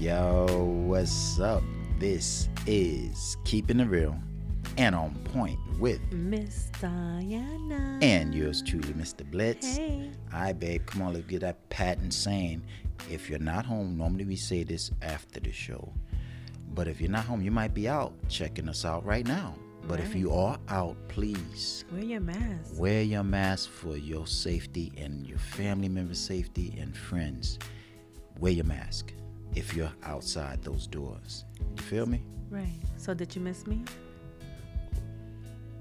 Yo, what's up? This is Keeping It Real and On Point with Miss Diana. and yours truly, Mr. Blitz. Hey. All right, babe, come on, let's get that patent saying. If you're not home, normally we say this after the show. But if you're not home, you might be out checking us out right now. But if you are out, please Wear your mask. wear your mask for your safety and your family members' safety and friends. Wear your mask if you're outside those doors. You feel me? Right. So did you miss me?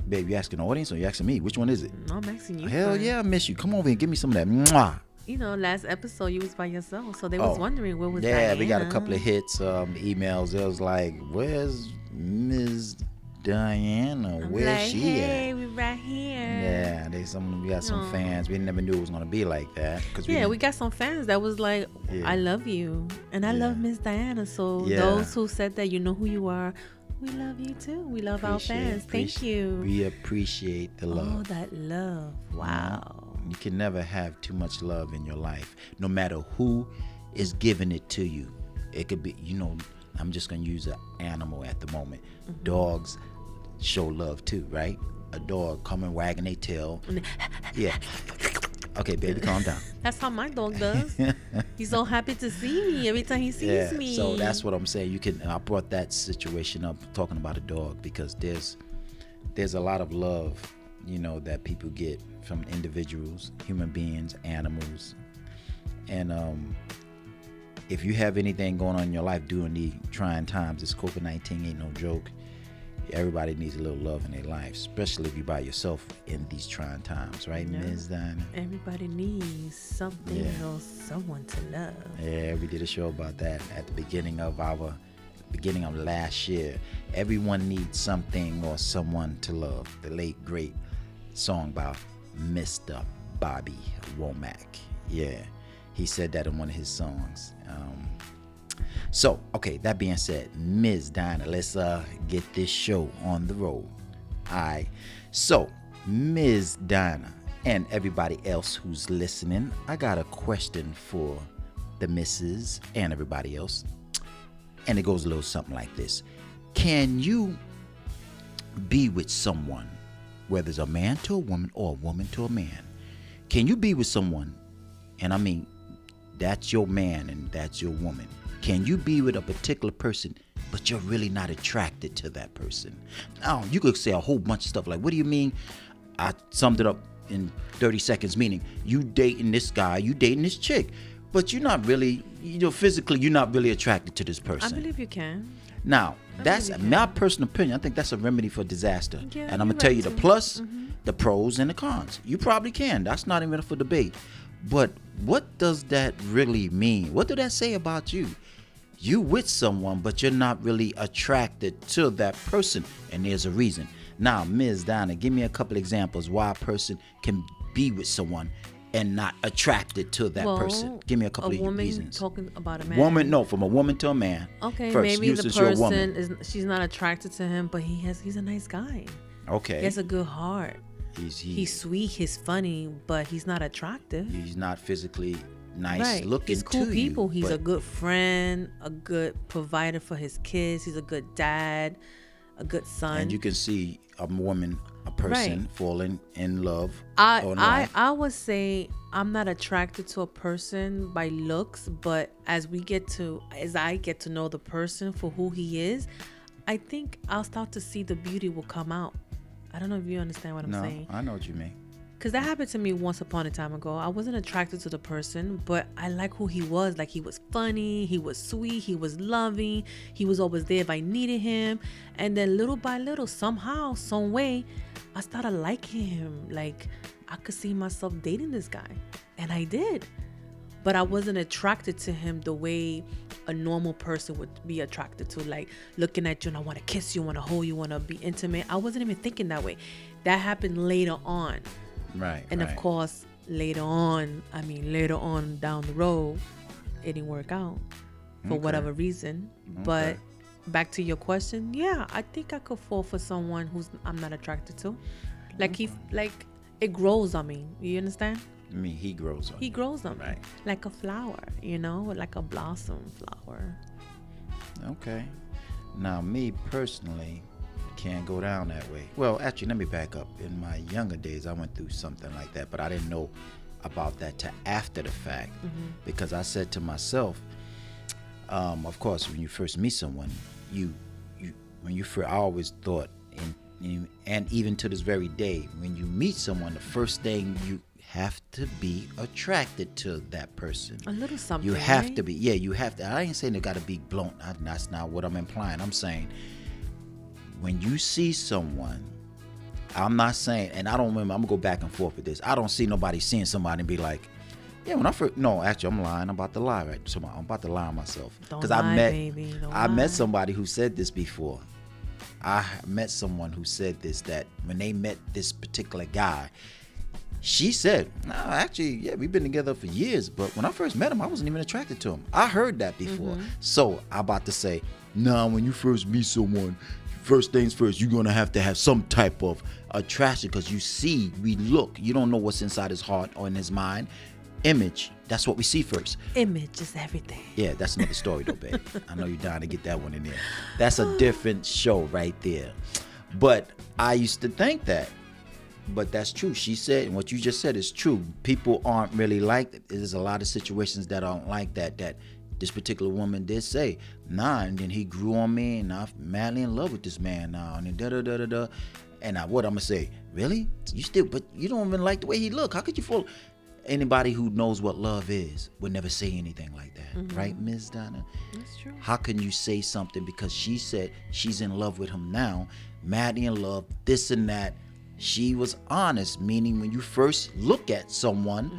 Babe, you asking the audience or you asking me? Which one is it? No, I'm asking you. Hell first. yeah, I miss you. Come over and give me some of that. Mwah. You know, last episode you was by yourself, so they was Oh, wondering where was Diana? Yeah, we got a couple of hits, um, emails. It was like, "Where's Ms. Diana? Where's like, she hey, at?" we right here. Yeah, they some we got some Aw. fans. We never knew it was gonna be like that. Cause Yeah, we got some fans that was like, Yeah. I love you. And I love Miss Diana. So Yeah. those who said that you know who you are, we love you too. We love our fans. Thank you. We appreciate the Oh, love. that love. Wow. You can never have too much love in your life, no matter who is giving it to you. It could be, you know, I'm just gonna use an animal at the moment. Mm-hmm. Dogs show love too, right? A dog coming wagging their tail. yeah. Okay, baby, calm down. That's how my dog does. He's so happy to see me every time he sees yeah. me. So that's what I'm saying. You can. I brought that situation up talking about a dog because there's there's a lot of love, you know, that people get from individuals, human beings, animals, and um, if you have anything going on in your life during the trying times, this COVID nineteen ain't no joke. Everybody needs a little love in their life, especially if you're by yourself in these trying times, right, Yeah. Ms. Dinah? Everybody needs something Yeah. or someone to love. Yeah, we did a show about that at the beginning of our beginning of last year. Everyone needs something or someone to love. The late great song by Mr. Bobby Womack. Yeah, he said that in one of his songs. Um, so, okay, that being said, Ms. Dinah, let's uh get this show on the road. Alright. So, Ms. Dinah and everybody else who's listening, I got a question for the misses and everybody else. And it goes a little something like this. Can you be with someone, whether it's a man to a woman or a woman to a man? Can you be with someone, and I mean that's your man and that's your woman. Can you be with a particular person, but you're really not attracted to that person? Now, you could say a whole bunch of stuff like, what do you mean? I summed it up in 30 seconds, meaning you dating this guy, you dating this chick, but you're not really, you know, physically, you're not really attracted to this person. I believe you can. Now, that's believe you my personal opinion. I think that's a remedy for disaster. Yeah, and I'm gonna tell you the too. Mm-hmm. plus, the pros, and the cons. You probably can. That's not even up for debate. But what does that really mean? What do that say about you? You with someone, but you're not really attracted to that person, and there's a reason. Now, Ms. Donna, give me a couple examples why a person can be with someone and not attracted to that well, person. Give me a couple a of woman reasons. talking about a man. Woman, no, from a woman to a man. Okay, First, maybe the person is she's not attracted to him, but he has he's a nice guy. Okay. He has a good heart. He's, he, He's sweet, he's funny, but he's not attractive. he's not physically nice right. looking he's cool people. you, he's a good friend, a good provider for his kids. He's a good dad, a good son. and you can see a woman a person Right. falling in love I I. I would say I'm not attracted to a person by looks, but as we get to as I get to know the person for who he is, I think I'll start to see the beauty will come out. I don't know if you understand what I'm no saying. i know what you mean Cause that happened to me once upon a time ago. I wasn't attracted to the person, but I like who he was. Like he was funny, he was sweet, he was loving, he was always there if I needed him. And then little by little, somehow, some way, I started liking him. Like I could see myself dating this guy. And I did. But I wasn't attracted to him the way a normal person would be attracted to. Like looking at you and I want to kiss you, want to hold you, want to be intimate. I wasn't even thinking that way. That happened later on. right And right. of course, later on, I mean, later on down the road, it didn't work out for Okay. whatever reason. But back to your question, yeah, I think I could fall for someone who's I'm not attracted to. Like he, like it grows on me. You understand? I mean, he grows on. He grows on Right. like a flower, you know, like a blossom flower. Okay. Now, me personally can't go down that way. Well, actually, let me back up. In my younger days, I went through something like that, but I didn't know about that to after the fact because I said to myself, um, of course, when you first meet someone, you, you when you first, I always thought, and and even to this very day, when you meet someone, the first thing you have to be attracted to that person. A little something. You have right? to be. Yeah, you have to. I ain't saying they got to be blown. I- That's not what I'm implying. I'm saying when you see someone, I'm not saying, and I don't remember. I'm gonna go back and forth with this. I don't see nobody seeing somebody and be like, "Yeah." When I first, no, actually, I'm lying. I'm about to lie. Right, so I'm about to lie on myself Don't I lie, met, baby. I lie. met somebody who said this before. I met someone who said this that when they met this particular guy, she said, "No, actually, yeah, we've been together for years, but when I first met him, I wasn't even attracted to him. I heard that before. Mm-hmm. So I'm about to say, nah, when you first meet someone, first things first, you're gonna have to have some type of attraction because you see, we look, you don't know what's inside his heart or in his mind. Image, that's what we see first. Image is everything. Yeah, that's another story though, babe. I know you're dying to get that one in there. That's a different show right there. But I used to think that. But that's true. She said, and what you just said is true. People aren't really like that. There's a lot of situations that aren't like that. That this particular woman did say, nah, and then he grew on me, and I'm madly in love with this man now, and da da da da da. And I, what I'm gonna say? Really? You still? But you don't even like the way he look. How could you fall? Anybody who knows what love is would never say anything like that, mm-hmm. right, Ms. Donna? That's true. How can you say something because she said she's in love with him now, madly in love, this and that? She was honest, meaning when you first look at someone,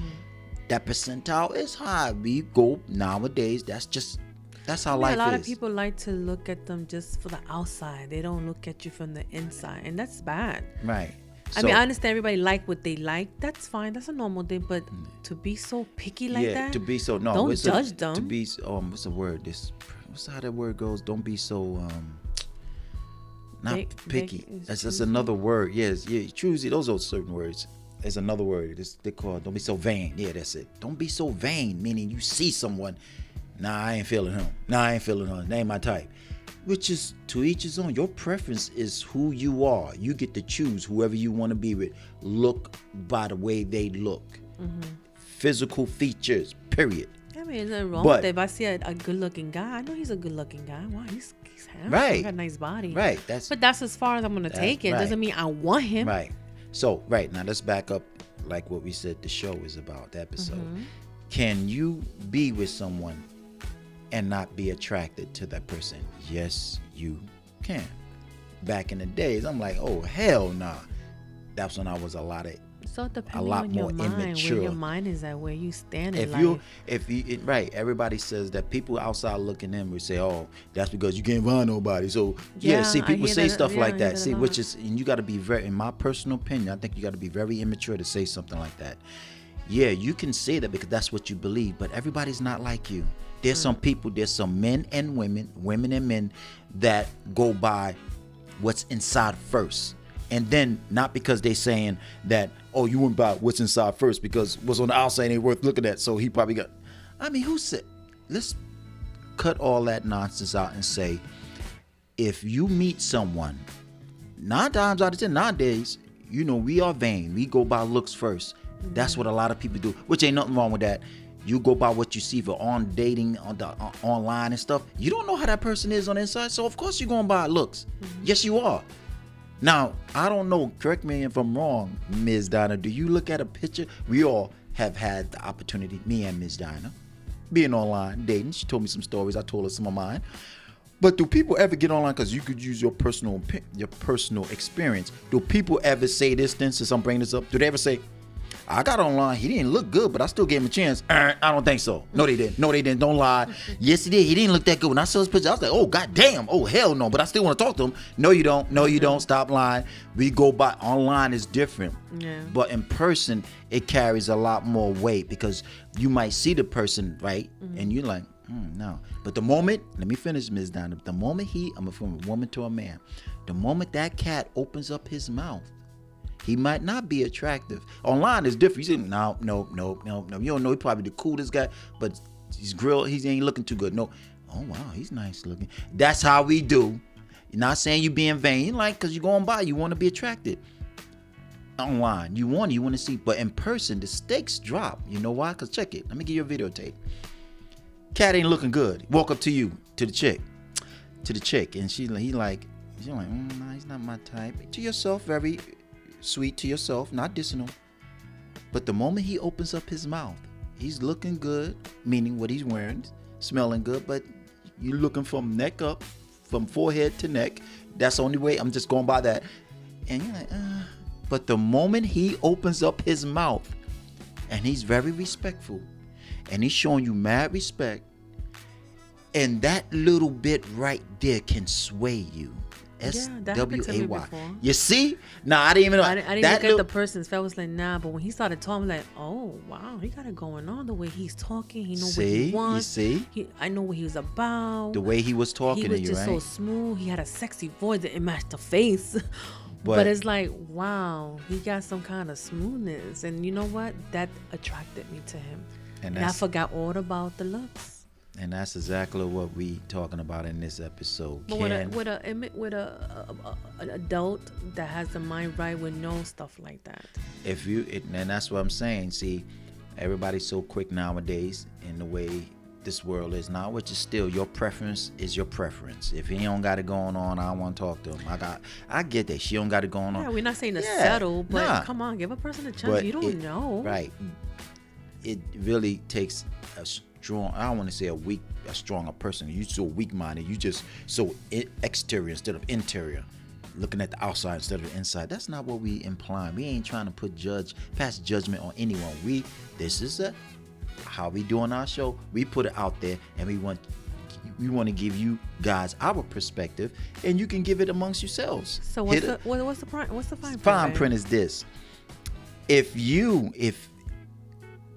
that percentile is high. We go nowadays. That's just that's how Yeah, life is. a lot is. of people like to look at them just for the outside. They don't look at you from the inside, and that's bad. right. I mean, I understand everybody like what they like. That's fine. That's a normal thing. But to be so picky like yeah, that, to be so no. don't judge them. To be so- um, what's the word? This what's how that word goes? Don't be so um. Not Big- picky. that's that's another word. Yes, yeah, choosy. Those are certain words. There's another word. It's they call. Don't be so vain. Yeah, that's it. Don't be so vain. Meaning you see someone. Nah, I ain't feeling him. Nah, I ain't feeling her. Name my type. Which is to each his own. Your preference is who you are. You get to choose whoever you want to be with. Look by the way they look. Mm-hmm. Physical features. Period. I mean, there's nothing wrong But- with it. If I see a, a good-looking guy, I know he's a good-looking guy. Wow, he's, he's handsome. Right. He got a nice body. Right. That's But that's as far as I'm gonna take it. right. Doesn't mean I want him. Right. So, right now, let's back up like what we said the show is about, the episode. Mm-hmm. Can you be with someone and not be attracted to that person? Yes, you can. Back in the days, I'm like, oh, hell nah. That's when I was a lot of. So depending lot on your more mind, where your mind is at, where you stand If life. you, if you, it, right, everybody says that people outside looking in would say, oh, that's because you can't find nobody. So, yeah, Yeah, see, people say that- stuff yeah, like that. that See, which is, and you got to be very, in my personal opinion, I think you got to be very immature to say something like that. Yeah, you can say that because that's what you believe, but everybody's not like you. There's some Mm. people, there's some men and women, women and men that go by what's inside first. And then not because they saying that, oh, you went by what's inside first because what's on the outside ain't worth looking at. So he probably got I mean, who said let's cut all that nonsense out and say if you meet someone, nine times out of ten nowadays, you know, we are vain. We go by looks 1st That's what a lot of people do, which ain't nothing wrong with that. You go by what you see for on dating on the on, online and stuff. You don't know how that person is on the inside, so of course you're going by looks. Mm-hmm. Yes, you are. Now, I don't know. Correct me if I'm wrong, Ms. Dinah. Do you look at a picture? We all have had the opportunity, me and Ms. Dinah, being online, dating. She told me some stories. I told her some of mine. But do people ever get online because you could use your personal your personal experience? Do people ever say this? Then, since I'm bringing this up, do they ever say, "I got online. He didn't look good, but I still gave him a chance"? Uh, I don't think so. No, they didn't. No, they didn't. Don't lie. Yes, he did. He didn't look that good. When I saw his picture, I was like, "Oh, god damn. Oh, hell no." But I still want to talk to him. No, you don't. No, you don't. Stop lying. We go by online is different. Yeah. But in person, it carries a lot more weight because you might see the person, right? And you're like, mm, no. But the moment, let me finish, Ms. Donna. The moment he, I'm from a woman to a man, the moment that cat opens up his mouth, he might not be attractive. Online is different. You say, no, no, no, no, no. You don't know. He probably the coolest guy, but he's grilled. He ain't looking too good. No. oh wow, he's nice looking. That's how we do. You're not saying you being vain, like because you're going by, you want to be attracted. Online, you want, you want to see, but in person, the stakes drop. You know why? Cause check it. Let me give you a videotape. Cat ain't looking good. Walk up to you, to the chick, to the chick, and she, he like, she's like, mm, nah, he's not my type. To yourself, very sweet to yourself, not dissing him. But the moment he opens up his mouth, he's looking good, meaning what he's wearing, smelling good, but you're looking from neck up, from forehead to neck. That's the only way. I'm just going by that. And you're like, uh. But the moment he opens up his mouth, and he's very respectful, and he's showing you mad respect, and that little bit right there can sway you. S W me before. You see? Nah, I didn't even know. I didn't, I didn't that look at the person's face. I was like, nah. But when he started talking, like, oh wow, he got it going on. The way he's talking, he know what he You wants. see? He, I know what he was about. the way he was talking he was to you, just right? so smooth. He had a sexy voice that matched the face. But- but, it's like, wow, he got some kind of smoothness. And you know what? That attracted me to him. And And, I forgot all about the looks. And that's exactly what we talking about in this episode. But with a Can- with a with a, a, an adult that has the mind right would know stuff like that. if you it, and that's what I'm saying. See, everybody's so quick nowadays in the way this world is now, which is still your preference is your preference. If he don't got it going on, I don't want to talk to him. I got, I get that she don't got it going on. Yeah, we're not saying to Yeah, settle, but nah. come on, give a person a chance. But you don't it- know. Right. It really takes a strong. I don't want to say a weak, a stronger person. You so weak minded. You just so exterior instead of interior. Looking at the outside instead of the inside. That's not what we implying. We ain't trying to put judge pass judgment on anyone. We this is a how we doing our show. We put it out there, and we want we want to give you guys our perspective, and you can give it amongst yourselves. So what's Hit the what, what's the fine what's the fine print? fine print is this if you if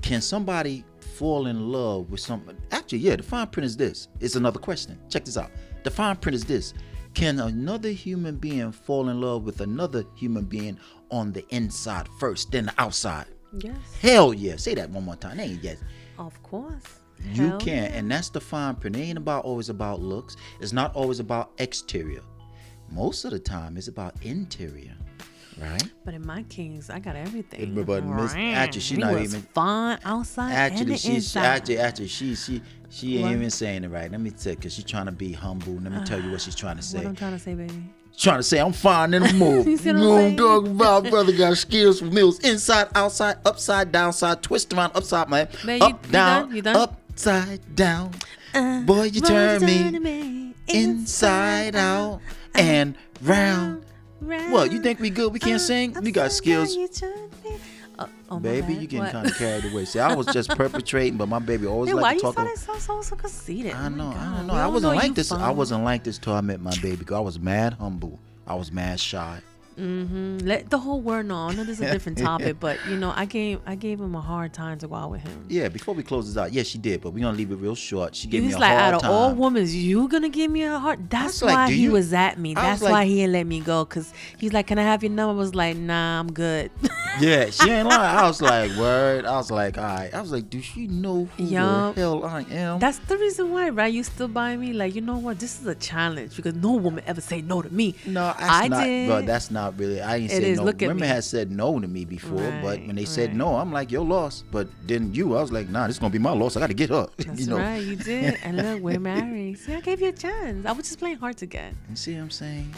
can somebody fall in love with some actually yeah the fine print is this it's another question check this out. The fine print is this can another human being fall in love with another human being on the inside first then the outside? Yes, hell yeah say that one more time That ain't yes. Of course. you Hell can yeah. and that's the fine print it ain't about always about looks it's not always about exterior. Most of the time it's about interior right But in my kings, I got everything. but- but Miss- actually, she he not was even- fine outside and Actually, the she, inside. actually, actually, she, she, she ain't What? even saying it right. Let me tell, cause she's trying to be humble. Let me tell you what she's trying to what say. I'm trying to say, baby. Trying to say I'm fine in the mood. You you what know what I'm talking about, brother? Got skills for meals, inside, outside, upside, downside, twist around, upside, man, Man, you- up, you down, done? You done? upside down. Uh, Boy, you boy, turn turn me inside out and round. What you think we good? We can't sing? We got skills. Uh, oh, my Baby, you getting kind of carried away. See, I was just perpetrating, but my baby always why like you to talk. sounding about- so so so conceited? I Oh know, I don't know. We I wasn't know like you this. I wasn't like this till I met my baby. Girl. I was mad humble. I was mad shy. Mm, Let the whole world know. I know this is a different topic, but you know, I gave I gave him a hard time to go out with him. Yeah, before we close this out, yeah, she did, but we're gonna leave it real short. She gave me a like, hard out of time. all women, you gonna give me a heart? That's was like, why he you- was at me. I That's like- why he didn't let me go. Cause he's like, can I have your number? I was like, nah, I'm good. yeah, she ain't lying. I was like, word. I was like, all right. I was like, does she know who the hell I am? That's the reason why, right? You still buy me? Like, you know what? This is a challenge because no woman ever say no to me. no, I not. did. But that's not really. I ain't said no. Women me. has said no to me before, but when they said right. no, I'm like, your loss. But then you, I was like, nah, this is gonna be my loss. I got to get up. That's you know. right, you did. And look, we're married. See, I gave you a chance. I was just playing hard to get. You see what I'm saying?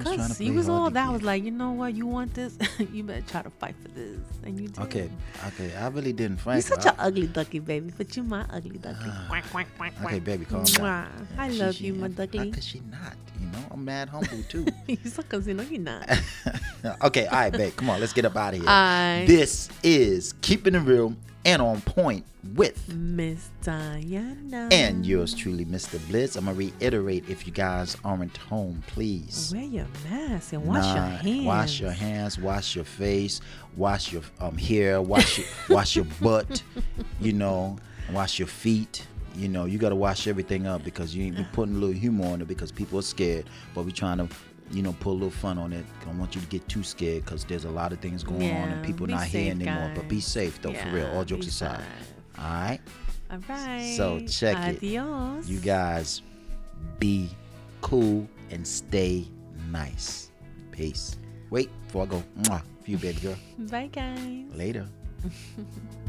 Cause he was all that. I was like, you know what? You want this? you better try to fight for this, and you did. Okay, okay. I really didn't fight. You're such an ugly ducky, baby. But you my ugly ducky. Ah, quack, quack, quack, Okay, baby, calm down. I love she- you, my ducky. How could she not? You know, I'm mad humble too. you so conceited. No, you're not. okay, all right, babe. Come on, let's get up out of here. Alright. This is keeping it real and on point with Miss Diana. and yours truly, Mr. Blitz. I'm gonna reiterate if you guys aren't home, please. Wear your mask and wash your Nah, hands. Wash your hands, wash your face, wash your um hair, wash your wash your butt, you know, wash your feet. You know, you gotta wash everything up because you ain't we putting a little humor on it because people are scared. But we trying to, you know, put a little fun on it. I don't want you to get too scared because there's a lot of things going yeah, on and people not safe, here anymore. Guys. But be safe though, yeah, for real. All jokes aside. All right. All right. So check Adios. it. You guys be cool and stay nice. Peace. Wait before I go. Mwah, for you, baby girl. Bye, guys. Later.